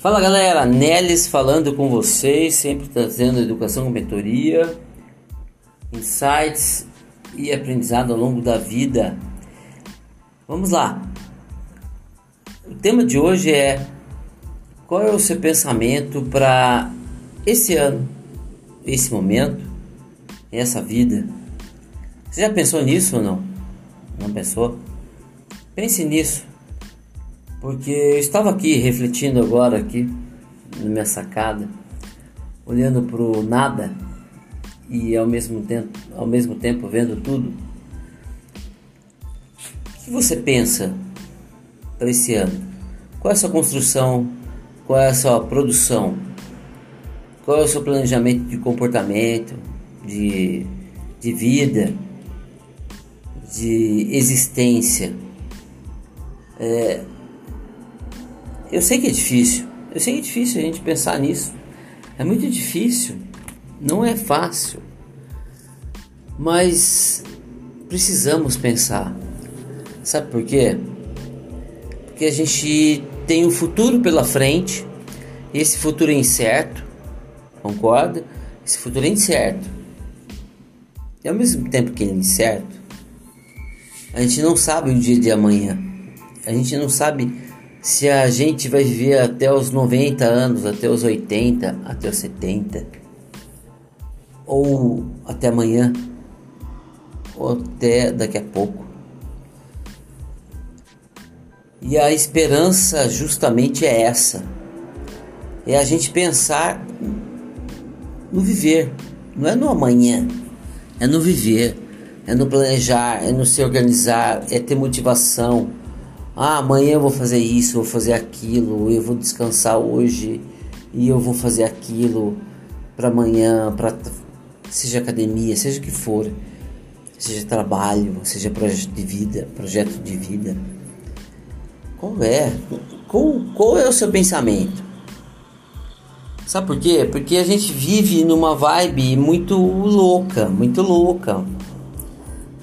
Fala galera, Nelis falando com vocês, sempre trazendo educação com mentoria, insights e aprendizado ao longo da vida. Vamos lá. O tema de hoje é qual é o seu pensamento para esse ano, esse momento, essa vida? Você já pensou nisso ou não? Não pensou? Pense nisso. Porque eu estava aqui refletindo agora aqui na minha sacada, olhando para o nada e ao mesmo tempo, ao mesmo tempo vendo tudo. O que você pensa para esse ano? Qual é a sua construção? Qual é a sua produção? Qual é o seu planejamento de comportamento, de, de vida, de existência? É, eu sei que é difícil, eu sei que é difícil a gente pensar nisso. É muito difícil, não é fácil. Mas precisamos pensar. Sabe por quê? Porque a gente tem um futuro pela frente. Esse futuro é incerto. Concorda? Esse futuro é incerto. E ao mesmo tempo que ele é incerto, a gente não sabe o dia de amanhã. A gente não sabe se a gente vai viver até os 90 anos, até os 80, até os 70, ou até amanhã, ou até daqui a pouco. E a esperança justamente é essa: é a gente pensar no viver, não é no amanhã, é no viver, é no planejar, é no se organizar, é ter motivação ah, amanhã eu vou fazer isso, vou fazer aquilo, eu vou descansar hoje e eu vou fazer aquilo para amanhã, para seja academia, seja o que for, seja trabalho, seja projeto de vida, projeto de vida. Qual é? Qual, qual é o seu pensamento? Sabe por quê? Porque a gente vive numa vibe muito louca, muito louca.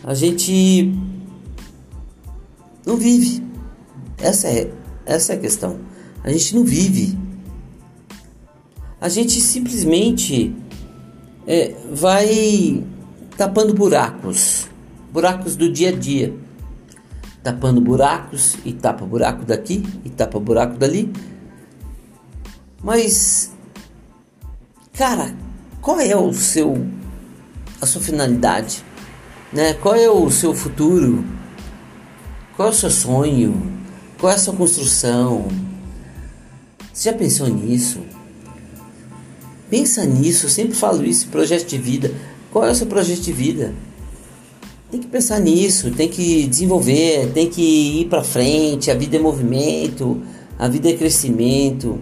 A gente não vive. Essa é, essa é a questão. A gente não vive. A gente simplesmente é, vai tapando buracos buracos do dia a dia. Tapando buracos e tapa buraco daqui e tapa buraco dali. Mas, cara, qual é o seu a sua finalidade? Né? Qual é o seu futuro? Qual é o seu sonho? Qual é a sua construção? Você já pensou nisso? Pensa nisso, eu sempre falo isso, projeto de vida. Qual é o seu projeto de vida? Tem que pensar nisso, tem que desenvolver, tem que ir para frente. A vida é movimento, a vida é crescimento.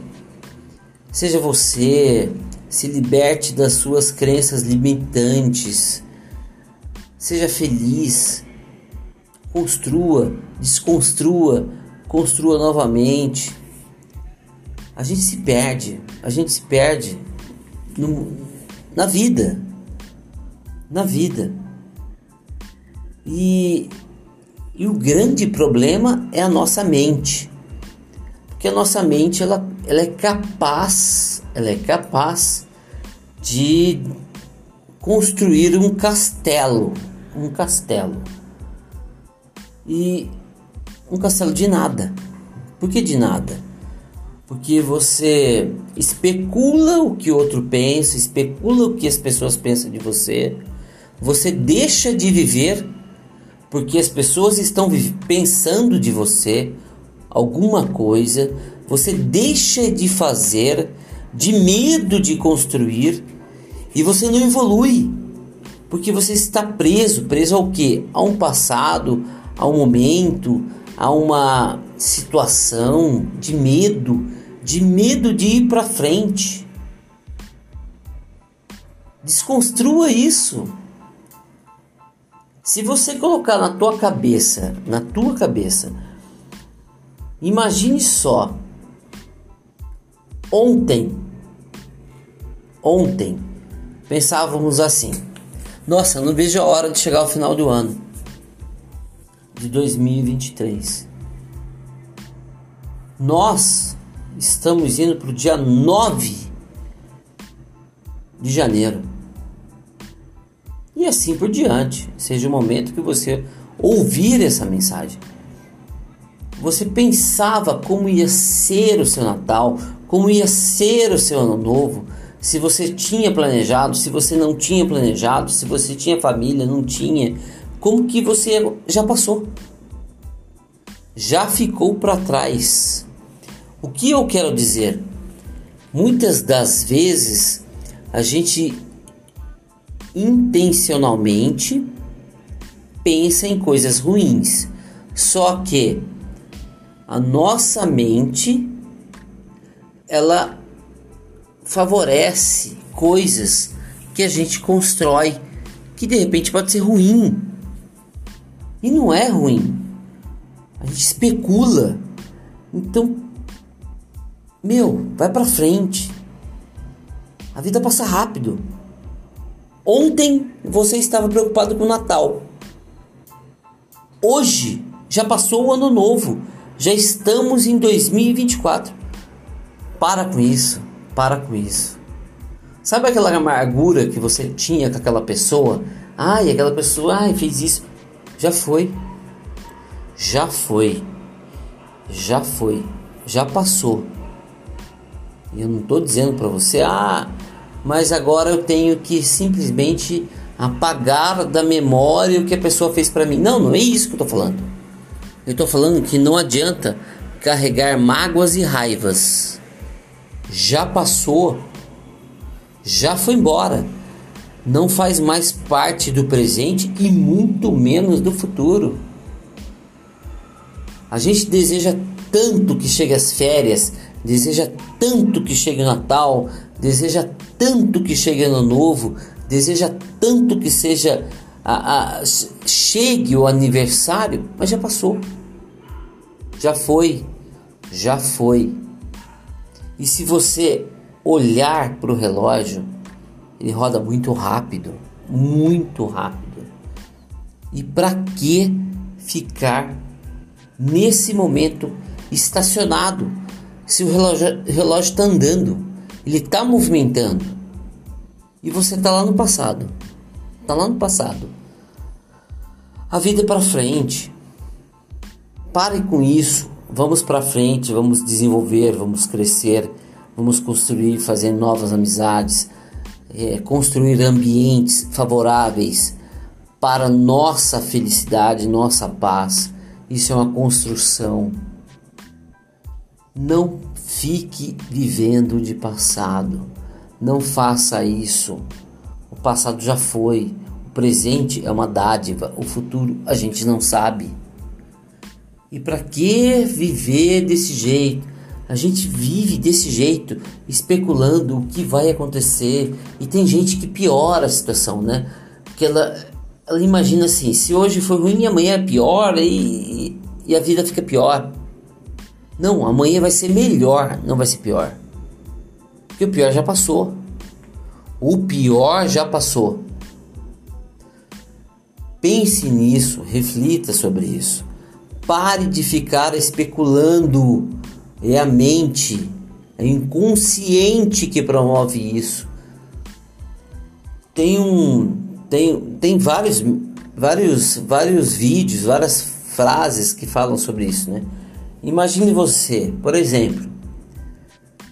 Seja você, se liberte das suas crenças limitantes. Seja feliz. Construa, desconstrua construa novamente. A gente se perde, a gente se perde no, na vida, na vida. E, e o grande problema é a nossa mente, porque a nossa mente ela, ela é capaz, ela é capaz de construir um castelo, um castelo. E um castelo de nada. Por que de nada? Porque você especula o que outro pensa, especula o que as pessoas pensam de você. Você deixa de viver porque as pessoas estão pensando de você alguma coisa. Você deixa de fazer de medo de construir e você não evolui. Porque você está preso, preso ao que? A um passado, a um momento, a uma situação de medo, de medo de ir para frente. Desconstrua isso. Se você colocar na tua cabeça, na tua cabeça, imagine só. Ontem, ontem, pensávamos assim: nossa, não vejo a hora de chegar ao final do ano de 2023. Nós Estamos indo para o dia 9 de janeiro. E assim por diante, seja o momento que você ouvir essa mensagem. Você pensava como ia ser o seu Natal, como ia ser o seu Ano Novo, se você tinha planejado, se você não tinha planejado, se você tinha família, não tinha, como que você já passou? Já ficou para trás. O que eu quero dizer? Muitas das vezes a gente intencionalmente pensa em coisas ruins. Só que a nossa mente ela favorece coisas que a gente constrói que de repente pode ser ruim. E não é ruim. A gente especula. Então, meu, vai para frente. A vida passa rápido. Ontem você estava preocupado com o Natal. Hoje já passou o ano novo. Já estamos em 2024. Para com isso. Para com isso. Sabe aquela amargura que você tinha com aquela pessoa? Ai, aquela pessoa, ai, fez isso. Já foi. Já foi. Já foi. Já passou. E eu não estou dizendo para você, ah, mas agora eu tenho que simplesmente apagar da memória o que a pessoa fez para mim. Não, não é isso que eu estou falando. Eu estou falando que não adianta carregar mágoas e raivas. Já passou, já foi embora. Não faz mais parte do presente e muito menos do futuro. A gente deseja tanto que chegue as férias, deseja tanto que chegue o Natal, deseja tanto que chegue Ano Novo, deseja tanto que seja a, a, chegue o aniversário, mas já passou, já foi, já foi. E se você olhar para o relógio, ele roda muito rápido, muito rápido. E para que ficar nesse momento estacionado? Se o relógio está andando, ele está movimentando. E você está lá no passado. Está lá no passado. A vida é para frente. Pare com isso. Vamos para frente, vamos desenvolver, vamos crescer, vamos construir, fazer novas amizades, é, construir ambientes favoráveis para nossa felicidade, nossa paz. Isso é uma construção. Não fique vivendo de passado. Não faça isso. O passado já foi. O presente é uma dádiva. O futuro a gente não sabe. E para que viver desse jeito? A gente vive desse jeito, especulando o que vai acontecer. E tem gente que piora a situação, né? Porque ela, ela imagina assim: se hoje foi ruim, amanhã é pior e, e a vida fica pior. Não, amanhã vai ser melhor, não vai ser pior. Porque o pior já passou. O pior já passou. Pense nisso, reflita sobre isso. Pare de ficar especulando. É a mente, é inconsciente que promove isso. Tem um tem, tem vários vários vários vídeos, várias frases que falam sobre isso, né? Imagine você, por exemplo,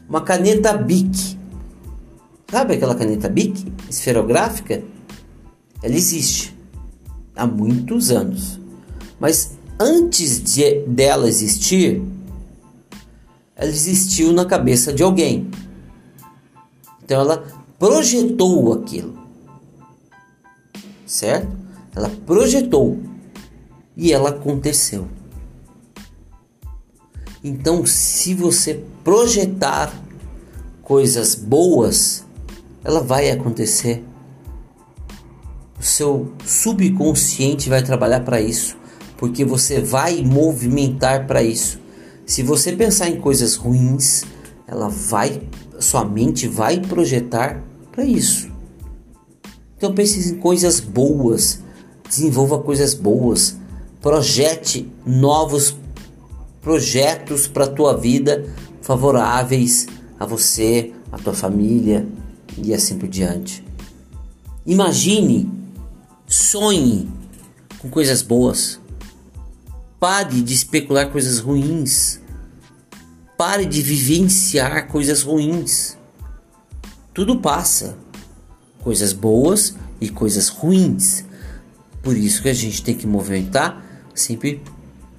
uma caneta Bic. Sabe aquela caneta Bic esferográfica? Ela existe há muitos anos. Mas antes de, dela existir, ela existiu na cabeça de alguém. Então ela projetou aquilo. Certo? Ela projetou e ela aconteceu. Então, se você projetar coisas boas, ela vai acontecer. O seu subconsciente vai trabalhar para isso, porque você vai movimentar para isso. Se você pensar em coisas ruins, ela vai, sua mente vai projetar para isso. Então pense em coisas boas, desenvolva coisas boas, projete novos projetos para a tua vida favoráveis a você, a tua família e assim por diante. Imagine, sonhe com coisas boas. Pare de especular coisas ruins. Pare de vivenciar coisas ruins. Tudo passa. Coisas boas e coisas ruins. Por isso que a gente tem que movimentar sempre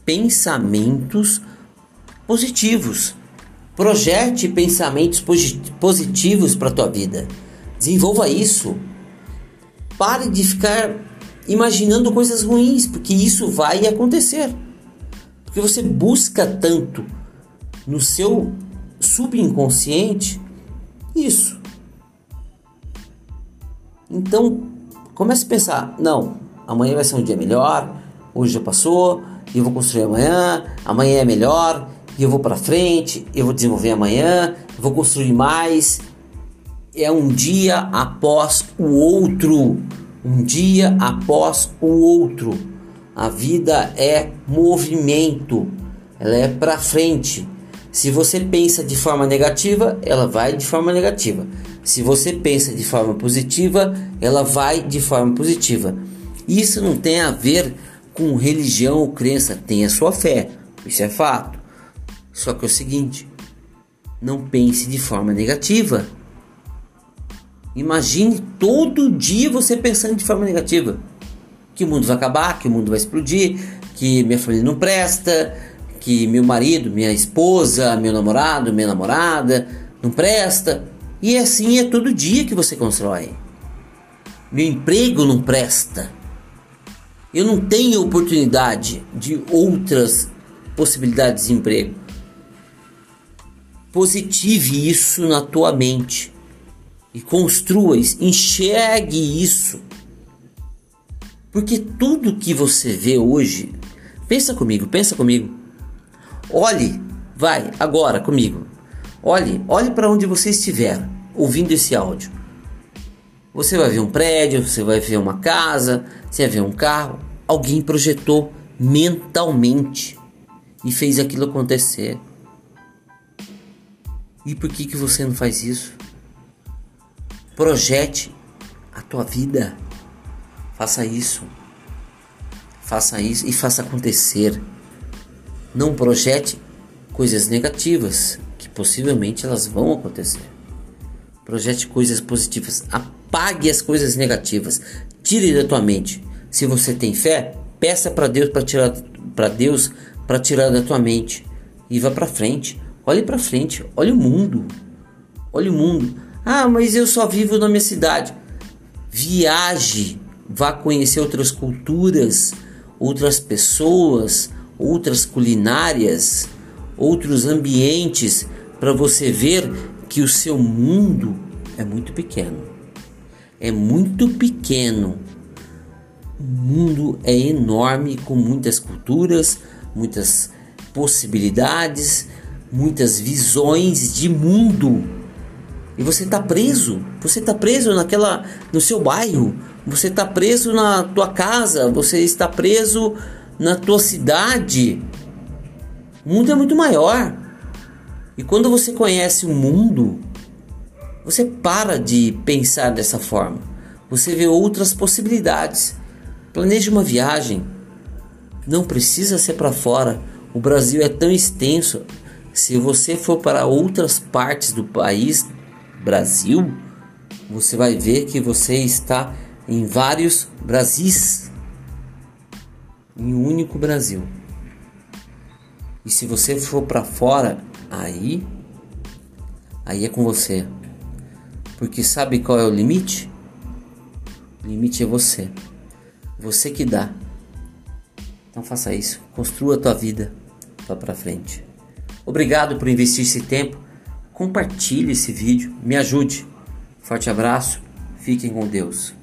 pensamentos positivos. Projete pensamentos positivos para tua vida. Desenvolva isso. Pare de ficar imaginando coisas ruins, porque isso vai acontecer. Porque você busca tanto no seu subconsciente isso. Então, comece a pensar, não, amanhã vai ser um dia melhor, hoje já passou, eu vou construir amanhã, amanhã é melhor, eu vou para frente, eu vou desenvolver amanhã, vou construir mais. É um dia após o outro, um dia após o outro. A vida é movimento, ela é para frente. Se você pensa de forma negativa, ela vai de forma negativa. Se você pensa de forma positiva, ela vai de forma positiva. Isso não tem a ver com religião ou crença, tem a sua fé, isso é fato. Só que é o seguinte, não pense de forma negativa. Imagine todo dia você pensando de forma negativa. Que o mundo vai acabar, que o mundo vai explodir, que minha família não presta, que meu marido, minha esposa, meu namorado, minha namorada não presta. E assim é todo dia que você constrói. Meu emprego não presta eu não tenho oportunidade de outras possibilidades de emprego. Positive isso na tua mente e construa enxergue isso. Porque tudo que você vê hoje, pensa comigo, pensa comigo. Olhe, vai agora comigo. Olhe, olhe para onde você estiver ouvindo esse áudio. Você vai ver um prédio, você vai ver uma casa, você vai ver um carro. Alguém projetou mentalmente e fez aquilo acontecer. E por que, que você não faz isso? Projete a tua vida. Faça isso. Faça isso e faça acontecer. Não projete coisas negativas, que possivelmente elas vão acontecer. Projete coisas positivas. Apague as coisas negativas. Tire da tua mente. Se você tem fé, peça para Deus para tirar para Deus para tirar da tua mente e vá para frente. Olhe para frente, olhe o mundo. Olhe o mundo. Ah, mas eu só vivo na minha cidade. Viaje, vá conhecer outras culturas, outras pessoas, outras culinárias, outros ambientes para você ver que o seu mundo é muito pequeno. É muito pequeno. O mundo é enorme com muitas culturas, muitas possibilidades, muitas visões de mundo. E você está preso, você está preso naquela no seu bairro, você está preso na tua casa, você está preso na tua cidade. O mundo é muito maior. E quando você conhece o mundo, você para de pensar dessa forma. Você vê outras possibilidades. Planeje uma viagem. Não precisa ser para fora. O Brasil é tão extenso. Se você for para outras partes do país, Brasil, você vai ver que você está em vários Brasis. Em um único Brasil. E se você for para fora, Aí, aí é com você. Porque sabe qual é o limite? O limite é você. Você que dá. Então faça isso. Construa a tua vida. Vá para frente. Obrigado por investir esse tempo. Compartilhe esse vídeo. Me ajude. Forte abraço. Fiquem com Deus.